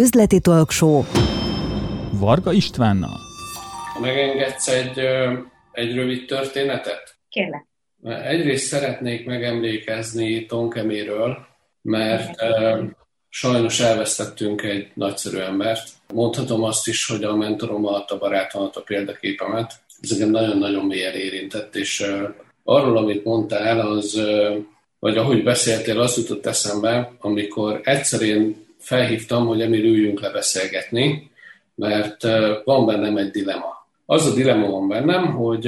üzleti talkshow Varga Istvánnal. Megengedsz egy, egy rövid történetet? Kérlek. Egyrészt szeretnék megemlékezni Tonkeméről, mert sajnos elvesztettünk egy nagyszerű embert. Mondhatom azt is, hogy a mentoromat, a barátomat, a példaképemet. Ez engem nagyon-nagyon mélyen érintett, és arról, amit mondtál, az, vagy ahogy beszéltél, az jutott eszembe, amikor egyszer én felhívtam, hogy emir üljünk le beszélgetni, mert van bennem egy dilema. Az a dilema van bennem, hogy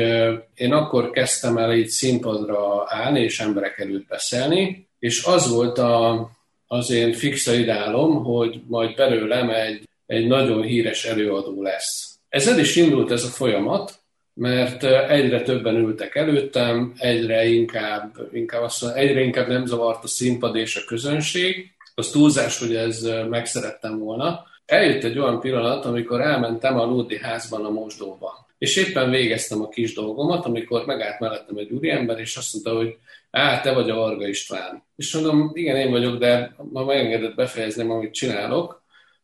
én akkor kezdtem el így színpadra állni és emberek előtt beszélni, és az volt a, az én fixa ideálom, hogy majd belőlem egy, egy nagyon híres előadó lesz. Ezzel is indult ez a folyamat, mert egyre többen ültek előttem, egyre inkább, inkább azt mondom, egyre inkább nem zavart a színpad és a közönség. Az túlzás, hogy ez megszerettem volna. Eljött egy olyan pillanat, amikor elmentem a Lódi házban a mosdóba. És éppen végeztem a kis dolgomat, amikor megállt mellettem egy úriember, és azt mondta, hogy á, te vagy a Varga István. És mondom, igen, én vagyok, de ma megengedett befejezni, amit csinálok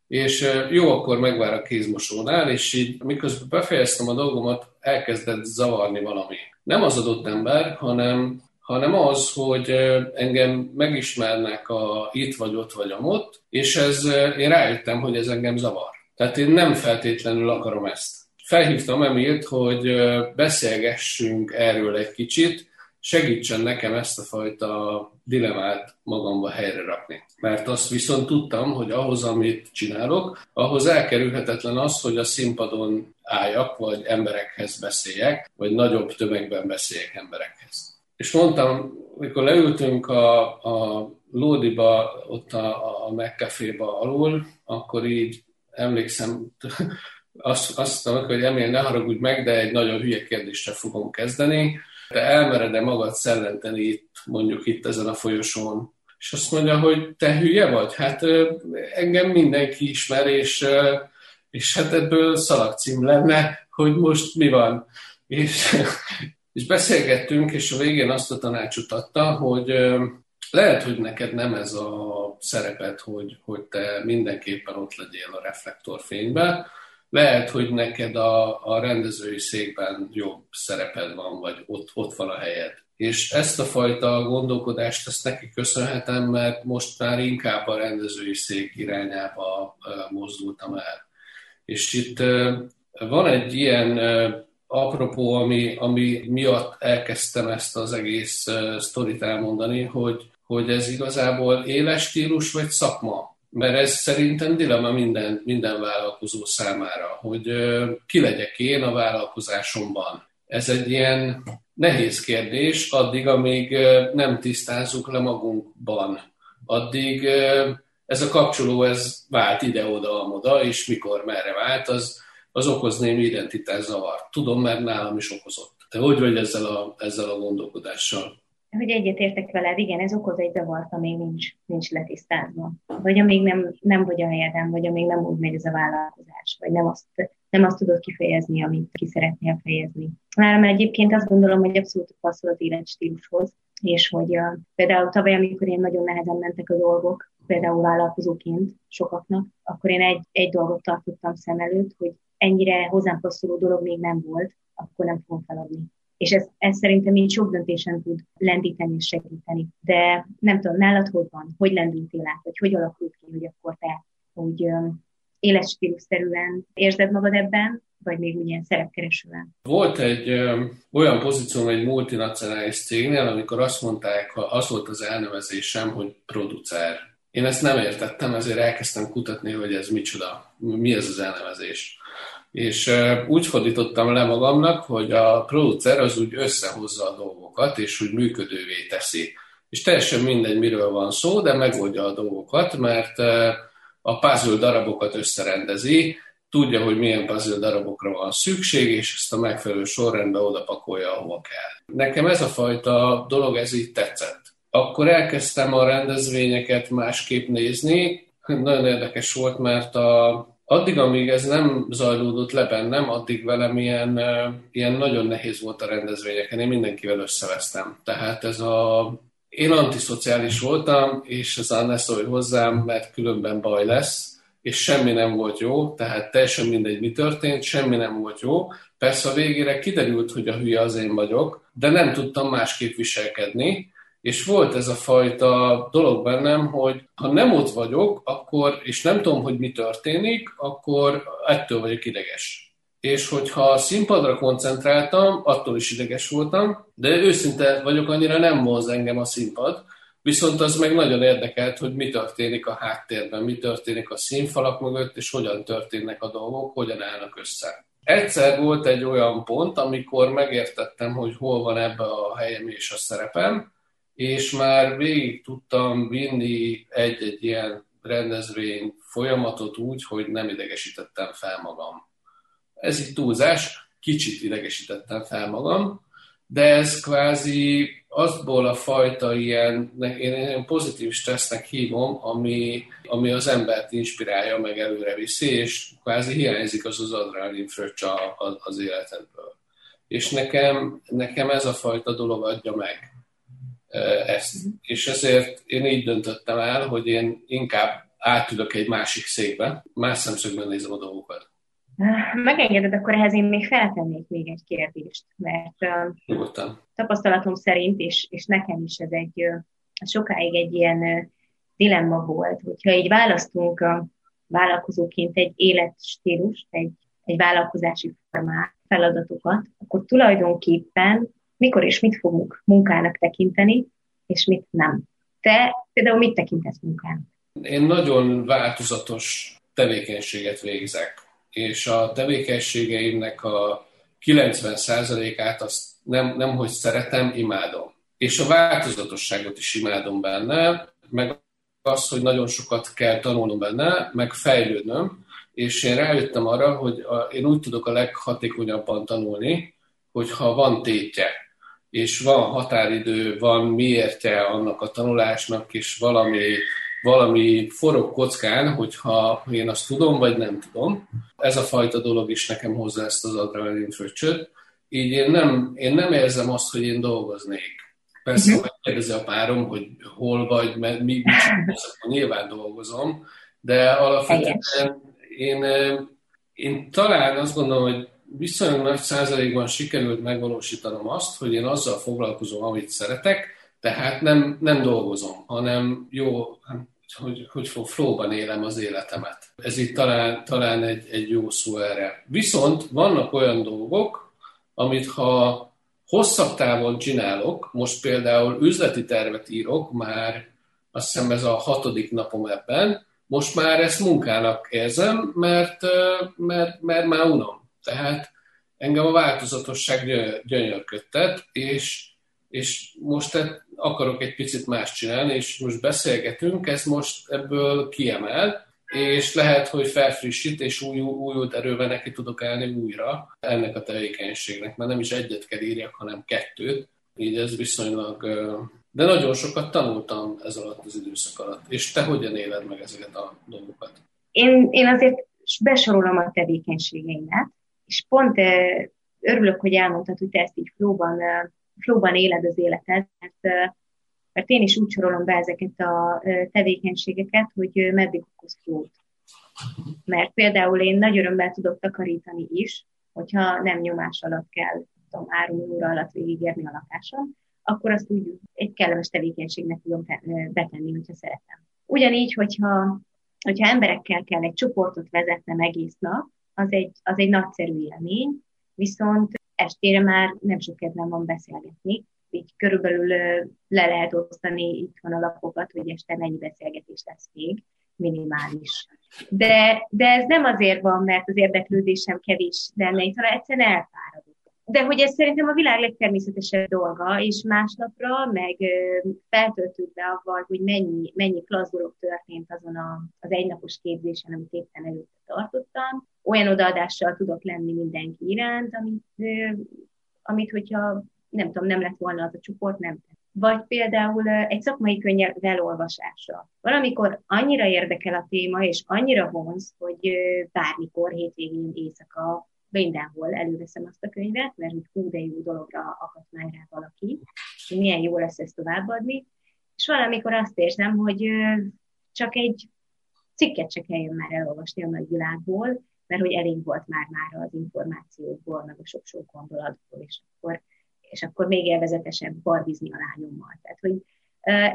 és jó, akkor megvár a kézmosónál, és így miközben befejeztem a dolgomat, elkezdett zavarni valami. Nem az adott ember, hanem, hanem az, hogy engem megismernek a itt vagy ott vagy amott, és ez, én rájöttem, hogy ez engem zavar. Tehát én nem feltétlenül akarom ezt. Felhívtam Emilt, hogy beszélgessünk erről egy kicsit, segítsen nekem ezt a fajta dilemát magamba helyre rakni. Mert azt viszont tudtam, hogy ahhoz, amit csinálok, ahhoz elkerülhetetlen az, hogy a színpadon álljak, vagy emberekhez beszéljek, vagy nagyobb tömegben beszéljek emberekhez. És mondtam, amikor leültünk a, a Lódiba, ott a, a McCafé-ba alul, akkor így emlékszem, azt, azt mondtam, hogy Emil, ne haragudj meg, de egy nagyon hülye kérdésre fogom kezdeni te elmered-e magad szellenteni itt, mondjuk itt ezen a folyosón? És azt mondja, hogy te hülye vagy? Hát engem mindenki ismer, és, és hát ebből szalagcím lenne, hogy most mi van. És, és beszélgettünk, és a végén azt a tanácsot adta, hogy lehet, hogy neked nem ez a szerepet, hogy, hogy te mindenképpen ott legyél a reflektorfényben, lehet, hogy neked a, a rendezői székben jobb szereped van, vagy ott, ott van a helyed. És ezt a fajta gondolkodást ezt neki köszönhetem, mert most már inkább a rendezői szék irányába mozdultam el. És itt van egy ilyen apropó, ami, ami miatt elkezdtem ezt az egész sztorit elmondani, hogy, hogy ez igazából éles stílus vagy szakma mert ez szerintem dilemma minden, minden vállalkozó számára, hogy ki legyek én a vállalkozásomban. Ez egy ilyen nehéz kérdés, addig, amíg nem tisztázzuk le magunkban. Addig ez a kapcsoló, ez vált ide-oda-amoda, és mikor, merre vált, az, az okoz némi identitás zavar. Tudom, mert nálam is okozott. Te hogy vagy ezzel a, ezzel a gondolkodással? hogy egyetértek veled, igen, ez okoz egy zavart, amíg nincs, nincs letisztázva. Vagy amíg nem, nem vagy a helyeden, vagy amíg nem úgy megy ez a vállalkozás, vagy nem azt, nem azt tudod kifejezni, amit ki szeretnél fejezni. Nálam egyébként azt gondolom, hogy abszolút passzol az életstílushoz, és hogy a, például tavaly, amikor én nagyon nehezen mentek a dolgok, például vállalkozóként sokaknak, akkor én egy, egy dolgot tartottam szem előtt, hogy ennyire hozzám passzoló dolog még nem volt, akkor nem fogom feladni és ez, ez szerintem így sok döntésen tud lendíteni és segíteni. De nem tudom, nálad hogy van, hogy lendültél át, vagy hogy alakult ki, hogy akkor te úgy éles stílusszerűen érzed magad ebben, vagy még milyen szerepkeresően? Volt egy ö, olyan pozíció egy multinacionális cégnél, amikor azt mondták, ha az volt az elnevezésem, hogy producer. Én ezt nem értettem, ezért elkezdtem kutatni, hogy ez micsoda, mi ez az elnevezés és úgy fordítottam le magamnak, hogy a producer az úgy összehozza a dolgokat, és úgy működővé teszi. És teljesen mindegy, miről van szó, de megoldja a dolgokat, mert a puzzle darabokat összerendezi, tudja, hogy milyen puzzle darabokra van szükség, és ezt a megfelelő sorrendbe oda pakolja, ahova kell. Nekem ez a fajta dolog, ez így tetszett. Akkor elkezdtem a rendezvényeket másképp nézni, nagyon érdekes volt, mert a addig, amíg ez nem zajlódott le bennem, addig velem ilyen, ilyen nagyon nehéz volt a rendezvényeken. Én mindenkivel összevesztem. Tehát ez a... Én antiszociális voltam, és az ne szólj hozzám, mert különben baj lesz. és semmi nem volt jó, tehát teljesen mindegy, mi történt, semmi nem volt jó. Persze a végére kiderült, hogy a hülye az én vagyok, de nem tudtam másképp viselkedni, és volt ez a fajta dolog bennem, hogy ha nem ott vagyok, akkor, és nem tudom, hogy mi történik, akkor ettől vagyok ideges. És hogyha a színpadra koncentráltam, attól is ideges voltam, de őszinte vagyok, annyira nem moz engem a színpad, viszont az meg nagyon érdekelt, hogy mi történik a háttérben, mi történik a színfalak mögött, és hogyan történnek a dolgok, hogyan állnak össze. Egyszer volt egy olyan pont, amikor megértettem, hogy hol van ebbe a helyem és a szerepem, és már végig tudtam vinni egy-egy ilyen rendezvény folyamatot úgy, hogy nem idegesítettem fel magam. Ez itt túlzás, kicsit idegesítettem fel magam, de ez kvázi azból a fajta ilyen, én ilyen pozitív stressznek hívom, ami, ami az embert inspirálja, meg előre viszi, és kvázi hiányzik az az adrenalin fröccs az életedből. És nekem, nekem ez a fajta dolog adja meg ezt. És ezért én így döntöttem el, hogy én inkább átülök egy másik székbe, más szemszögben nézem a dolgokat. Megengeded, akkor ehhez én még feltennék még egy kérdést, mert uh, tapasztalatom szerint, és, és nekem is ez egy sokáig egy ilyen dilemma volt, hogyha így választunk a vállalkozóként egy életstílust, egy, egy vállalkozási formát, feladatokat, akkor tulajdonképpen mikor és mit fogunk munkának tekinteni, és mit nem. Te például mit tekintesz munkának? Én nagyon változatos tevékenységet végzek, és a tevékenységeimnek a 90%-át azt nem, nem hogy szeretem, imádom. És a változatosságot is imádom benne, meg az, hogy nagyon sokat kell tanulnom benne, meg fejlődnöm, és én rájöttem arra, hogy a, én úgy tudok a leghatékonyabban tanulni, hogyha van tétje és van határidő, van miértje annak a tanulásnak, és valami, valami forog kockán, hogyha én azt tudom, vagy nem tudom. Ez a fajta dolog is nekem hozza ezt az adrenalin fröccsöt. Így én nem, én nem érzem azt, hogy én dolgoznék. Persze, uh-huh. kérdezi a párom, hogy hol vagy, mert mi, mi akkor nyilván dolgozom, de alapvetően én, én talán azt gondolom, hogy viszonylag nagy százalékban sikerült megvalósítanom azt, hogy én azzal foglalkozom, amit szeretek, tehát nem, nem dolgozom, hanem jó, hogy, hogy flóban élem az életemet. Ez itt talán, talán egy, egy jó szó erre. Viszont vannak olyan dolgok, amit ha hosszabb távon csinálok, most például üzleti tervet írok, már azt hiszem ez a hatodik napom ebben, most már ezt munkának érzem, mert, mert, mert már unom. Tehát engem a változatosság gyönyörködtet, és, és most akarok egy picit más csinálni, és most beszélgetünk, ez most ebből kiemel, és lehet, hogy felfrissít, és új, újult erővel neki tudok állni újra ennek a tevékenységnek, mert nem is egyet kell írjak, hanem kettőt, így ez viszonylag... De nagyon sokat tanultam ez alatt az időszak alatt. És te hogyan éled meg ezeket a dolgokat? Én, én azért besorolom a tevékenységeimet, és pont örülök, hogy elmondtad, hogy te ezt így flóban, flóban éled az életed, mert, mert én is úgy sorolom be ezeket a tevékenységeket, hogy meddig okoz flót. Mert például én nagy örömmel tudok takarítani is, hogyha nem nyomás alatt kell, tudom, három óra alatt végigérni a lakásom, akkor azt úgy egy kellemes tevékenységnek tudom betenni, hogyha szeretem. Ugyanígy, hogyha, hogyha emberekkel kell egy csoportot vezetnem egész nap, az egy, az egy nagyszerű élmény, viszont estére már nem sok kedvem van beszélgetni, így körülbelül le lehet osztani itt van a lapokat, hogy este mennyi beszélgetés lesz még, minimális. De, de ez nem azért van, mert az érdeklődésem kevés lenne, hanem egyszerűen elfáradok de hogy ez szerintem a világ legtermészetesebb dolga, és másnapra meg feltöltődve avval, hogy mennyi, mennyi klassz dolog történt azon a, az egynapos képzésen, amit éppen előtte tartottam, olyan odaadással tudok lenni mindenki iránt, amit, amit hogyha nem tudom, nem lett volna az a csoport, nem. Vagy például egy szakmai könyv elolvasása. Valamikor annyira érdekel a téma, és annyira vonz, hogy bármikor hétvégén éjszaka mindenhol előveszem azt a könyvet, mert úgy hú, de jó dologra akadt már rá valaki, hogy milyen jó lesz ezt továbbadni, és valamikor azt érzem, hogy csak egy cikket se kelljen már elolvasni a nagyvilágból, mert hogy elég volt már már az információkból, meg a sok-sok gondolatból, és akkor, és akkor még élvezetesebb barbizni a lányommal. Tehát, hogy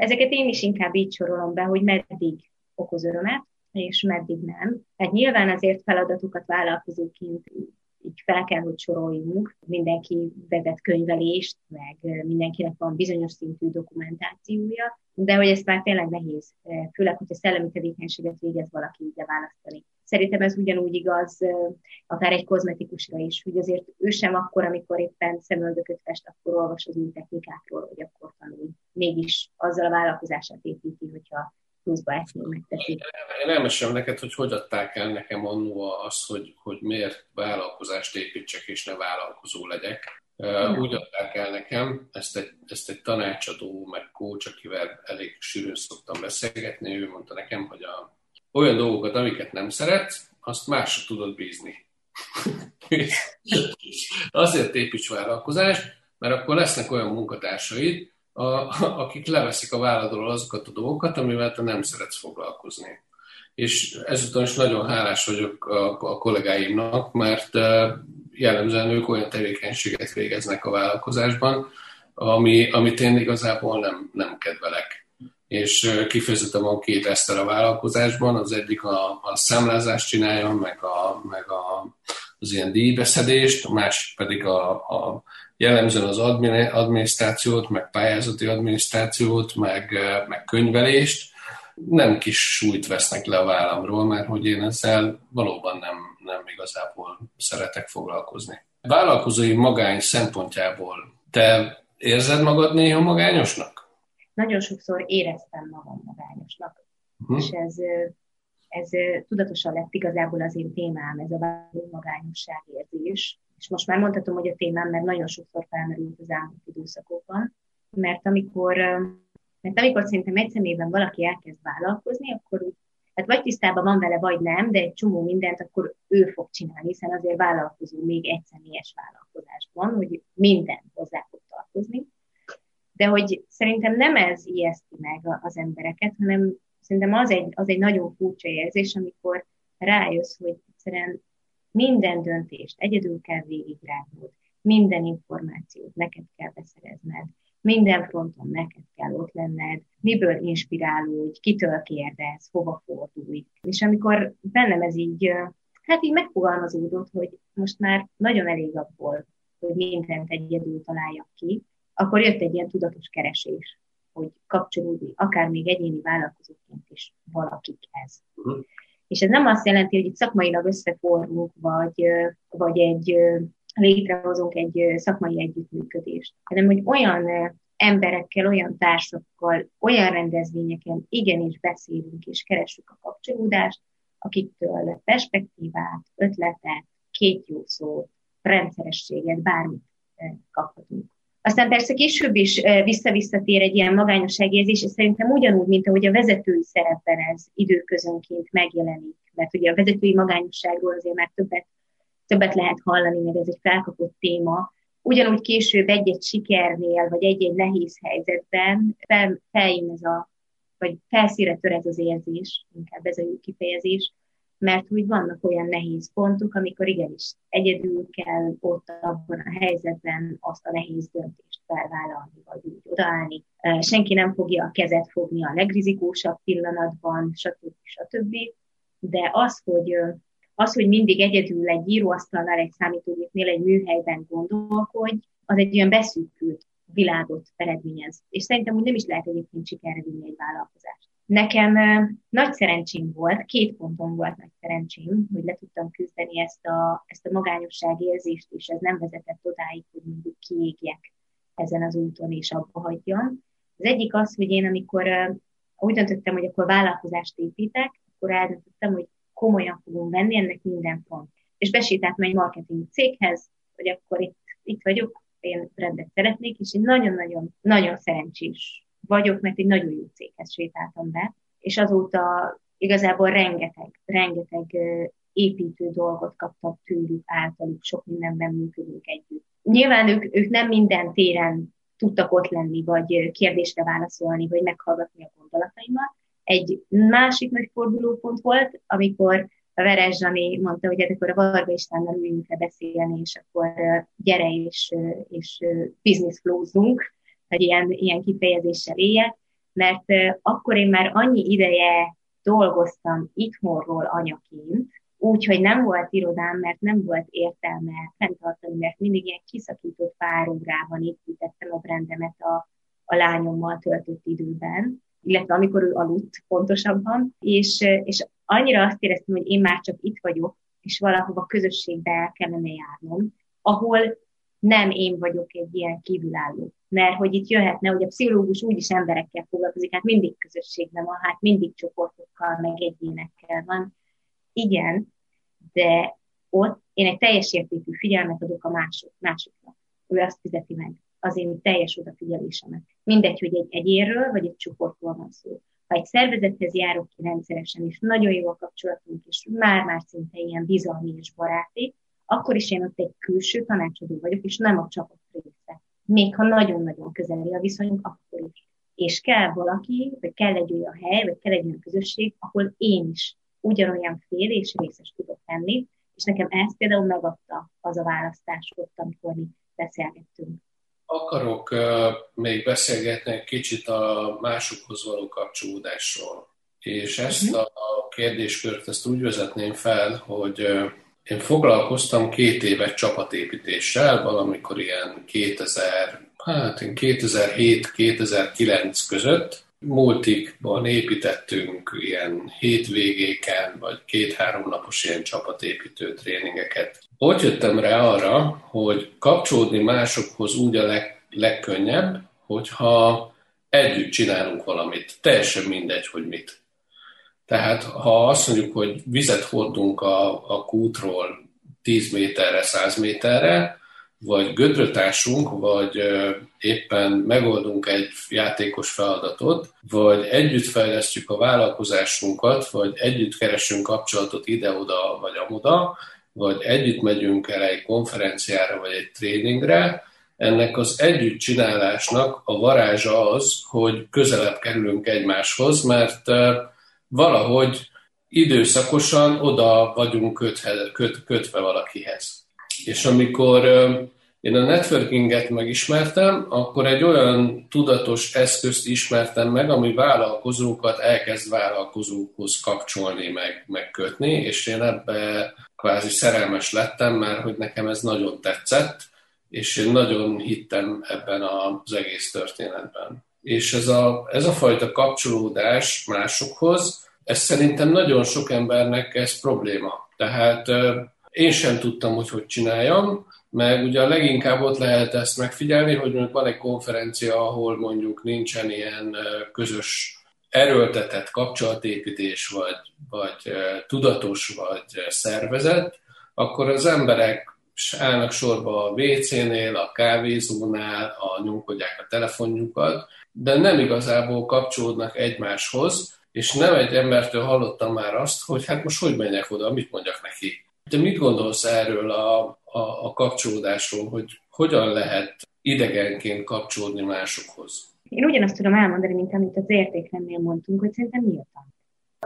ezeket én is inkább így sorolom be, hogy meddig okoz örömet, és meddig nem. Hát nyilván azért feladatokat vállalkozóként így fel kell, hogy soroljunk. Mindenki vezet könyvelést, meg mindenkinek van bizonyos szintű dokumentációja, de hogy ezt már tényleg nehéz, főleg, hogyha szellemi tevékenységet végez valaki így választani. Szerintem ez ugyanúgy igaz akár egy kozmetikusra is, hogy azért ő sem akkor, amikor éppen szemöldököt fest, akkor olvas az új technikákról, hogy akkor tanul. Mégis azzal a vállalkozását építi, hogyha még megteszik. Én elmesem neked, hogy hogy adták el nekem annó azt, hogy, hogy miért vállalkozást építsek és ne vállalkozó legyek. Uh, úgy adták el nekem, ezt egy, ezt egy tanácsadó, meg coach, akivel elég sűrűn szoktam beszélgetni, ő mondta nekem, hogy a, olyan dolgokat, amiket nem szeretsz, azt másra tudod bízni. Azért építs vállalkozást, mert akkor lesznek olyan munkatársaid, a, akik leveszik a válladról azokat a dolgokat, amivel te nem szeretsz foglalkozni. És ezután is nagyon hálás vagyok a, a kollégáimnak, mert jellemzően ők olyan tevékenységet végeznek a vállalkozásban, ami, amit én igazából nem, nem kedvelek. És kifejezetten van két eszter a vállalkozásban, az egyik a, a számlázást csinálja, meg, a, meg a, az ilyen díjbeszedést, a másik pedig a, a jellemzően az adminisztrációt, meg pályázati adminisztrációt, meg, meg könyvelést, nem kis súlyt vesznek le a vállamról, mert hogy én ezzel valóban nem, nem igazából szeretek foglalkozni. Vállalkozói magány szempontjából te érzed magad néha magányosnak? Nagyon sokszor éreztem magam magányosnak. Uh-huh. És ez, ez tudatosan lett igazából az én témám, ez a magányosság érzés és most már mondhatom, hogy a témám, mert nagyon sokszor felmerült az elmúlt időszakokban, mert amikor, mert amikor szerintem egy szemében valaki elkezd vállalkozni, akkor úgy, hát vagy tisztában van vele, vagy nem, de egy csomó mindent akkor ő fog csinálni, hiszen azért vállalkozó még egy személyes vállalkozásban, hogy minden hozzá fog tartozni. De hogy szerintem nem ez ijeszti meg az embereket, hanem szerintem az egy, az egy nagyon furcsa érzés, amikor rájössz, hogy egyszerűen minden döntést egyedül kell végigrágnod, minden információt neked kell beszerezned, minden fronton neked kell ott lenned, miből inspirálódj, kitől kérdez, hova fordulj. És amikor bennem ez így, hát így megfogalmazódott, hogy most már nagyon elég abból, hogy mindent egyedül találjak ki, akkor jött egy ilyen tudatos keresés, hogy kapcsolódni, akár még egyéni vállalkozóként is valakikhez. Uh-huh. És ez nem azt jelenti, hogy itt szakmailag összeformunk, vagy, vagy egy létrehozunk egy szakmai együttműködést, hanem hogy olyan emberekkel, olyan társakkal, olyan rendezvényeken igenis beszélünk és keresünk a kapcsolódást, akiktől perspektívát, ötletet, két jó szót, rendszerességet, bármit kaphatunk. Aztán persze később is vissza-visszatér egy ilyen magányosságérzés, és szerintem ugyanúgy, mint ahogy a vezetői szerepben ez időközönként megjelenik, mert ugye a vezetői magányosságról azért már többet, többet lehet hallani, mert ez egy felkapott téma, ugyanúgy később egy-egy sikernél, vagy egy-egy nehéz helyzetben fel, feljön ez a, vagy felszíre tör ez az érzés, inkább ez a jó kifejezés, mert úgy vannak olyan nehéz pontok, amikor igenis egyedül kell ott abban a helyzetben azt a nehéz döntést felvállalni, vagy úgy odaállni. Senki nem fogja a kezet fogni a legrizikósabb pillanatban, stb. stb. De az, hogy az, hogy mindig egyedül egy íróasztalnál, egy számítógépnél, egy műhelyben gondolkodj, az egy olyan beszűkült világot eredményez. És szerintem úgy nem is lehet egyébként sikerre vinni egy vállalkozást. Nekem nagy szerencsém volt, két ponton volt nagy szerencsém, hogy le tudtam küzdeni ezt a, ezt a magányosság érzést, és ez nem vezetett odáig, hogy mindig kiégjek ezen az úton, és abba hagyjam. Az egyik az, hogy én amikor úgy döntöttem, hogy akkor vállalkozást építek, akkor eldöntöttem, hogy komolyan fogom venni ennek minden pont. És besétáltam egy marketing céghez, hogy akkor itt, itt vagyok, én rendet szeretnék, és én nagyon-nagyon nagyon szerencsés vagyok, mert egy nagyon jó céghez sétáltam be, és azóta igazából rengeteg, rengeteg építő dolgot kaptak tőlük, általuk, sok mindenben működünk együtt. Nyilván ők, ők nem minden téren tudtak ott lenni, vagy kérdésre válaszolni, vagy meghallgatni a gondolataimat, Egy másik nagy fordulópont volt, amikor a Veres Zsani mondta, hogy hát akkor a Varga Istvánnal üljünk le beszélni, és akkor gyere és, és business flowzunk, hogy ilyen, ilyen kifejezéssel éljek, mert akkor én már annyi ideje dolgoztam itthonról anyaként, úgyhogy nem volt irodám, mert nem volt értelme fenntartani, mert mindig ilyen kiszakított pár órában építettem a brendemet a, a lányommal töltött időben, illetve amikor ő aludt pontosabban, és, és annyira azt éreztem, hogy én már csak itt vagyok, és valahova közösségbe el kellene járnom, ahol nem én vagyok egy ilyen kívülálló. Mert hogy itt jöhetne, hogy a pszichológus úgyis emberekkel foglalkozik, hát mindig közösségben van, hát mindig csoportokkal, meg egyénekkel van. Igen, de ott én egy teljes értékű figyelmet adok a mások, másoknak. Ő azt fizeti meg az én teljes odafigyelésemet. Mindegy, hogy egy egyénről vagy egy csoportról van szó. Ha egy szervezethez járok ki rendszeresen, és nagyon jó a kapcsolatunk, és már-már szinte ilyen bizalmi és baráti, akkor is én ott egy külső tanácsadó vagyok, és nem a csapat része. Még ha nagyon-nagyon közeli a viszonyunk, akkor is. És kell valaki, vagy kell egy olyan hely, vagy kell egy olyan közösség, ahol én is ugyanolyan fél és részes tudok lenni, és nekem ezt például megadta az a választás ott, amikor mi beszélgettünk. Akarok uh, még beszélgetni egy kicsit a másokhoz való kapcsolódásról. És ezt uh-huh. a kérdéskört ezt úgy vezetném fel, hogy uh, én foglalkoztam két évet csapatépítéssel, valamikor ilyen 2000, hát 2007-2009 között, multikban építettünk ilyen hétvégéken, vagy két-három napos ilyen csapatépítő tréningeket. Ott jöttem rá arra, hogy kapcsolódni másokhoz úgy a leg, legkönnyebb, hogyha együtt csinálunk valamit. Teljesen mindegy, hogy mit. Tehát ha azt mondjuk, hogy vizet hordunk a, a kútról 10 méterre, 100 méterre, vagy gödrötásunk, vagy éppen megoldunk egy játékos feladatot, vagy együtt fejlesztjük a vállalkozásunkat, vagy együtt keresünk kapcsolatot ide-oda, vagy amoda, vagy együtt megyünk el egy konferenciára, vagy egy tréningre, ennek az együttcsinálásnak a varázsa az, hogy közelebb kerülünk egymáshoz, mert valahogy időszakosan oda vagyunk kötve, köt, kötve valakihez. És amikor én a networkinget megismertem, akkor egy olyan tudatos eszközt ismertem meg, ami vállalkozókat elkezd vállalkozókhoz kapcsolni, meg, megkötni, és én ebbe kvázi szerelmes lettem, mert hogy nekem ez nagyon tetszett, és én nagyon hittem ebben az egész történetben. És ez a, ez a fajta kapcsolódás másokhoz, ez szerintem nagyon sok embernek ez probléma. Tehát én sem tudtam, hogy hogy csináljam, meg ugye a leginkább ott lehet ezt megfigyelni, hogy mondjuk van egy konferencia, ahol mondjuk nincsen ilyen közös erőltetett kapcsolatépítés, vagy, vagy tudatos, vagy szervezet, akkor az emberek állnak sorba a WC-nél, a kávézónál, a nyomkodják a telefonjukat, de nem igazából kapcsolódnak egymáshoz, és nem egy embertől hallottam már azt, hogy hát most hogy menjek oda, mit mondjak neki. Te mit gondolsz erről a, a, a kapcsolódásról, hogy hogyan lehet idegenként kapcsolódni másokhoz? Én ugyanazt tudom elmondani, mint amit az értékrendnél mondtunk, hogy szerintem nyíltan.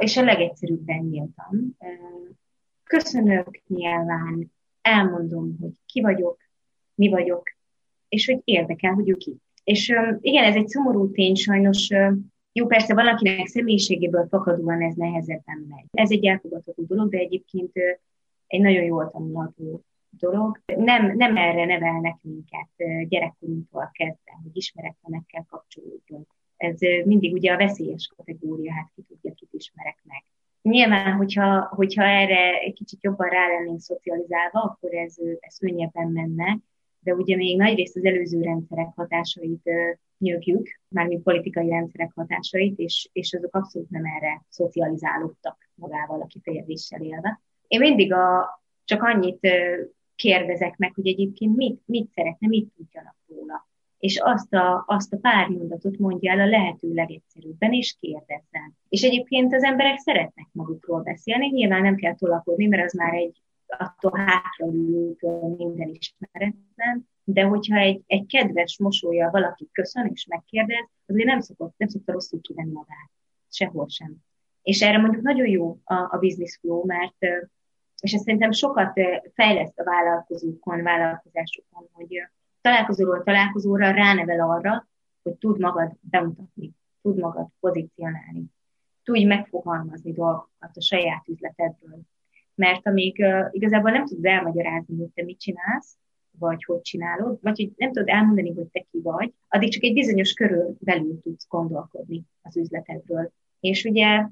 És a legegyszerűbben nyíltan. Köszönök nyilván, elmondom, hogy ki vagyok, mi vagyok, és hogy érdekel, hogy ő ki. És igen, ez egy szomorú tény, sajnos jó, persze valakinek személyiségéből fakadóan ez nehezebben megy. Ez egy elfogadható dolog, de egyébként egy nagyon jól tanulható dolog. Nem, nem erre nevelnek minket gyerekkorunktól kezdve, hogy ismeretlenekkel kapcsolódjunk. Ez mindig ugye a veszélyes kategória, hát ki tudja, kit ismerek meg. Nyilván, hogyha, hogyha erre egy kicsit jobban rá lennénk szocializálva, akkor ez, ez könnyebben menne, de ugye még nagyrészt az előző rendszerek hatásait nyögjük, mármint politikai rendszerek hatásait, és, és azok abszolút nem erre szocializálódtak magával a kifejezéssel élve. Én mindig a, csak annyit kérdezek meg, hogy egyébként mit, mit szeretne, mit tudjanak róla. És azt a, azt a pár mondatot mondja el a lehető legegyszerűbben, és kérdezzen. És egyébként az emberek szeretnek magukról beszélni, nyilván nem kell tolakodni, mert az már egy attól hátraülünk minden ismeretlen, de hogyha egy, egy kedves mosolya valaki köszön és megkérdez, azért nem szokott, nem szokta rosszul kivenni magát. sehol sem. És erre mondjuk nagyon jó a, a business flow, mert és ez szerintem sokat fejleszt a vállalkozókon, vállalkozásokon, hogy találkozóról találkozóra ránevel arra, hogy tud magad bemutatni, tud magad pozícionálni, tudj megfogalmazni dolgokat a saját üzletedről. Mert amíg uh, igazából nem tudod elmagyarázni, hogy te mit csinálsz, vagy hogy csinálod, vagy hogy nem tudod elmondani, hogy te ki vagy, addig csak egy bizonyos körül belül tudsz gondolkodni az üzletedről. És ugye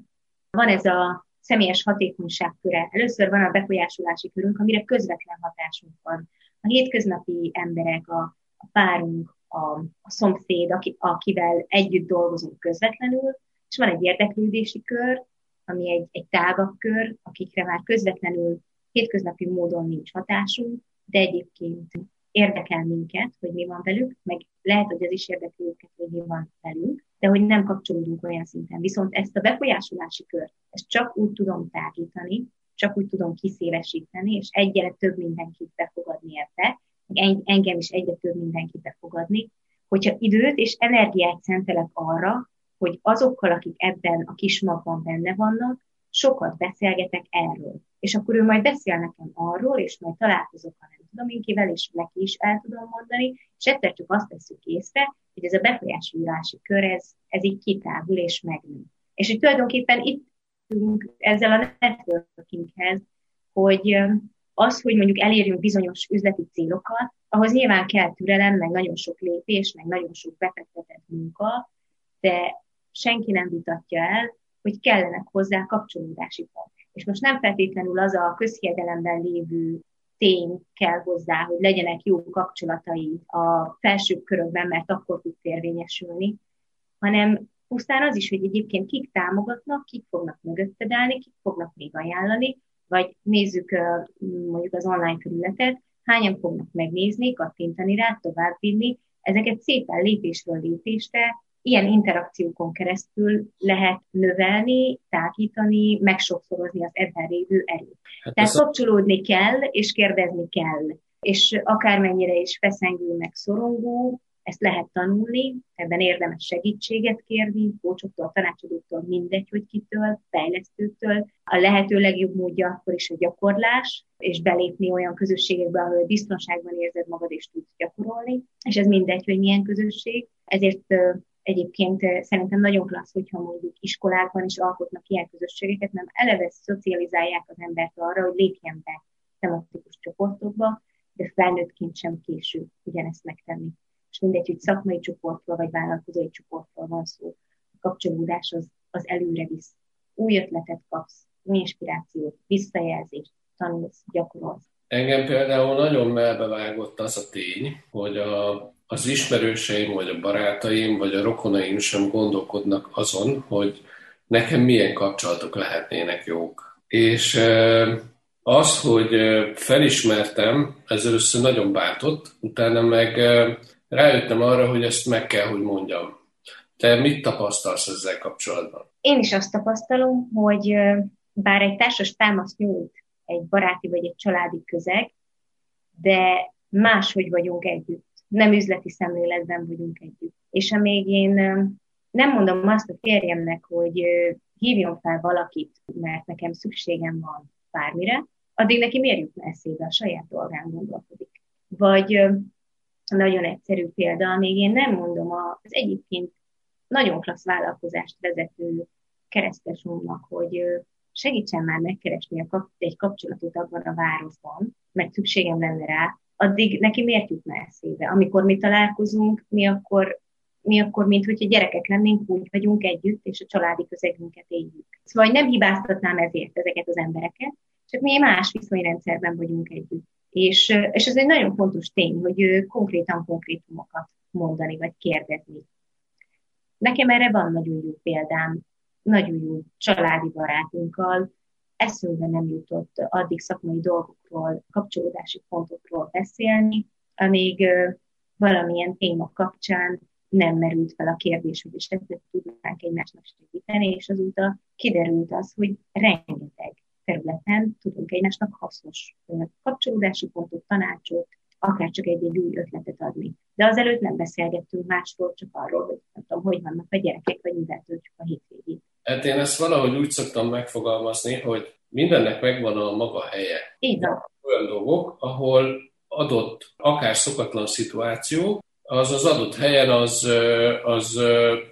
van ez a személyes hatékonyság köre. Először van a befolyásolási körünk, amire közvetlen hatásunk van. A hétköznapi emberek, a, a párunk, a, a szomszéd, aki, akivel együtt dolgozunk közvetlenül, és van egy érdeklődési kör, ami egy, egy tágabb kör, akikre már közvetlenül hétköznapi módon nincs hatásunk, de egyébként érdekel minket, hogy mi van velük, meg lehet, hogy az is érdekli őket, hogy mi van velünk, de hogy nem kapcsolódunk olyan szinten. Viszont ezt a befolyásolási kört, ezt csak úgy tudom tágítani, csak úgy tudom kiszélesíteni, és egyre több mindenkit befogadni ebbe, engem is egyre több mindenkit befogadni, hogyha időt és energiát szentelek arra, hogy azokkal, akik ebben a kis magban benne vannak, sokat beszélgetek erről. És akkor ő majd beszél nekem arról, és majd találkozok, ha nem tudom én kivel, és neki is el tudom mondani, és egyszer csak azt veszük észre, hogy ez a befolyásolási kör, ez, ez így kitágul és megnő. És hogy tulajdonképpen itt ezzel a networkinghez, hogy az, hogy mondjuk elérjünk bizonyos üzleti célokat, ahhoz nyilván kell türelem, meg nagyon sok lépés, meg nagyon sok befektetett munka, de senki nem vitatja el, hogy kellenek hozzá kapcsolódási pont. És most nem feltétlenül az a közhiedelemben lévő tény kell hozzá, hogy legyenek jó kapcsolatai a felső körökben, mert akkor tud érvényesülni, hanem pusztán az is, hogy egyébként kik támogatnak, kik fognak mögötted állni, kik fognak még ajánlani, vagy nézzük mondjuk az online felületet, hányan fognak megnézni, kattintani rá, továbbvinni, ezeket szépen lépésről lépésre ilyen interakciókon keresztül lehet növelni, tágítani, megsokszorozni az ebben lévő erőt. Hát Tehát kapcsolódni kell, és kérdezni kell. És akármennyire is feszengő, meg szorongó, ezt lehet tanulni, ebben érdemes segítséget kérni, kócsoktól, tanácsadóktól, mindegy, hogy kitől, fejlesztőtől. A lehető legjobb módja akkor is a gyakorlás, és belépni olyan közösségekbe, ahol biztonságban érzed magad, és tudsz gyakorolni. És ez mindegy, hogy milyen közösség. Ezért Egyébként szerintem nagyon klassz, hogyha mondjuk iskolákban is alkotnak ilyen közösségeket, nem eleve szocializálják az embert arra, hogy lépjen be tematikus csoportokba, de felnőttként sem késő ugyanezt megtenni. És mindegy, hogy szakmai csoportról vagy vállalkozói csoportról van szó. A kapcsolódás az, az előre visz. Új ötletet kapsz, új inspirációt, visszajelzést, tanulsz, gyakorolsz. Engem például nagyon melbevágott az a tény, hogy a az ismerőseim, vagy a barátaim, vagy a rokonaim sem gondolkodnak azon, hogy nekem milyen kapcsolatok lehetnének jók. És az, hogy felismertem, ez először nagyon bántott, utána meg rájöttem arra, hogy ezt meg kell, hogy mondjam. Te mit tapasztalsz ezzel kapcsolatban? Én is azt tapasztalom, hogy bár egy társas támaszt nyújt egy baráti vagy egy családi közeg, de máshogy vagyunk együtt nem üzleti szemléletben vagyunk együtt. És amíg én nem mondom azt a férjemnek, hogy hívjon fel valakit, mert nekem szükségem van bármire, addig neki miért jut eszébe a saját dolgán gondolkodik. Vagy nagyon egyszerű példa, amíg én nem mondom az egyébként nagyon klassz vállalkozást vezető keresztesomnak, hogy segítsen már megkeresni egy kapcsolatot abban a városban, mert szükségem lenne rá, addig neki miért jutna eszébe? Amikor mi találkozunk, mi akkor, mi akkor mint hogyha gyerekek lennénk, úgy vagyunk együtt, és a családi közegünket éljük. Szóval nem hibáztatnám ezért ezeket az embereket, csak mi más viszonyrendszerben vagyunk együtt. És, és ez egy nagyon fontos tény, hogy konkrétan konkrétumokat mondani, vagy kérdezni. Nekem erre van nagyon jó példám, nagyon jó családi barátunkkal, eszünkbe nem jutott addig szakmai dolgokról, kapcsolódási pontokról beszélni, amíg valamilyen téma kapcsán nem merült fel a kérdés, hogy esetleg tudnánk egymásnak segíteni, és azóta kiderült az, hogy rengeteg területen tudunk egymásnak hasznos kapcsolódási pontot, tanácsot, akár csak egy-egy új ötletet adni. De azelőtt nem beszélgettünk másról, csak arról, hogy nem tudom, hogy vannak a gyerekek, vagy mivel töltjük a hétvégét. Hát én ezt valahogy úgy szoktam megfogalmazni, hogy mindennek megvan a maga helye. Így van. Olyan dolgok, ahol adott akár szokatlan szituáció, az az adott helyen az, az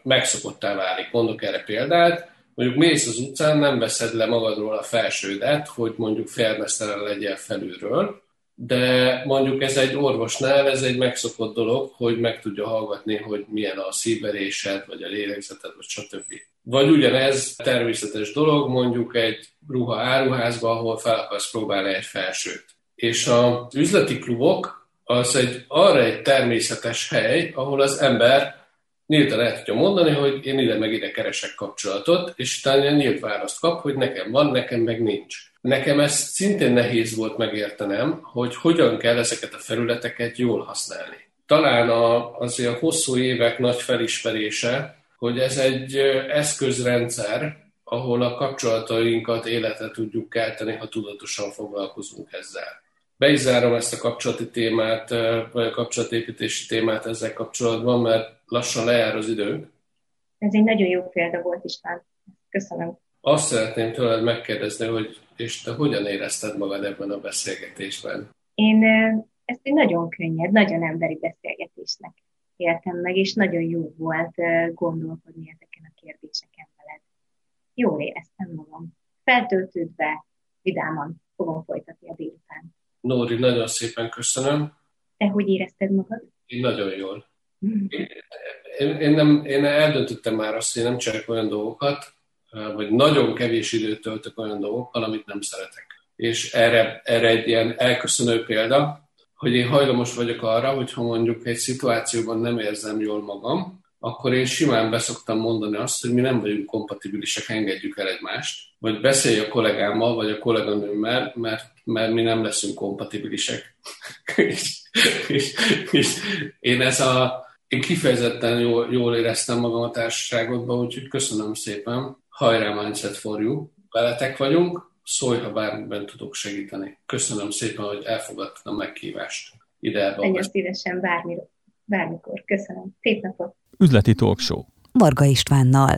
megszokottá válik. Mondok erre példát, mondjuk mész az utcán, nem veszed le magadról a felsődet, hogy mondjuk félmesztelen legyen felülről, de mondjuk ez egy orvosnál, ez egy megszokott dolog, hogy meg tudja hallgatni, hogy milyen a szívverésed, vagy a lélegzeted, vagy stb. Vagy ugyanez természetes dolog, mondjuk egy ruha áruházban, ahol fel akarsz próbálni egy felsőt. És az üzleti klubok az egy arra egy természetes hely, ahol az ember nyíltan el tudja mondani, hogy én ide meg ide keresek kapcsolatot, és utána nyílt választ kap, hogy nekem van, nekem meg nincs. Nekem ez szintén nehéz volt megértenem, hogy hogyan kell ezeket a felületeket jól használni. Talán a, azért a hosszú évek nagy felismerése, hogy ez egy eszközrendszer, ahol a kapcsolatainkat életre tudjuk kelteni, ha tudatosan foglalkozunk ezzel. Be is zárom ezt a kapcsolati témát, vagy a kapcsolatépítési témát ezzel kapcsolatban, mert lassan lejár az időnk. Ez egy nagyon jó példa volt, István. Köszönöm. Azt szeretném tőled megkérdezni, hogy és te hogyan érezted magad ebben a beszélgetésben? Én ezt egy nagyon könnyed, nagyon emberi beszélgetésnek éltem meg, és nagyon jó volt gondolkodni ezeken a kérdéseken veled. Jól éreztem magam. Feltöltődve, vidáman fogom folytatni a délután. Nóri, nagyon szépen köszönöm. Te hogy érezted magad? Én nagyon jól. Én, én, én, nem, én eldöntöttem már azt, hogy nem csinálok olyan dolgokat, vagy nagyon kevés időt töltök olyan dolgokkal, amit nem szeretek. És erre, erre egy ilyen elköszönő példa, hogy én hajlamos vagyok arra, hogyha mondjuk egy szituációban nem érzem jól magam, akkor én simán beszoktam mondani azt, hogy mi nem vagyunk kompatibilisek, engedjük el egymást, vagy beszélj a kollégámmal, vagy a kolléganőmmel, mert, mert mi nem leszünk kompatibilisek. és, és, és, én ez a, én kifejezetten jól, jól éreztem magam a társaságodban, úgyhogy köszönöm szépen. Hajrá Mindset for you. Veletek vagyunk, szólj, ha bármiben tudok segíteni. Köszönöm szépen, hogy elfogadtad a meghívást ide Nagyon szívesen, bármikor. bármikor. Köszönöm. Szép napot! Üzleti Talk Show. Varga Istvánnal.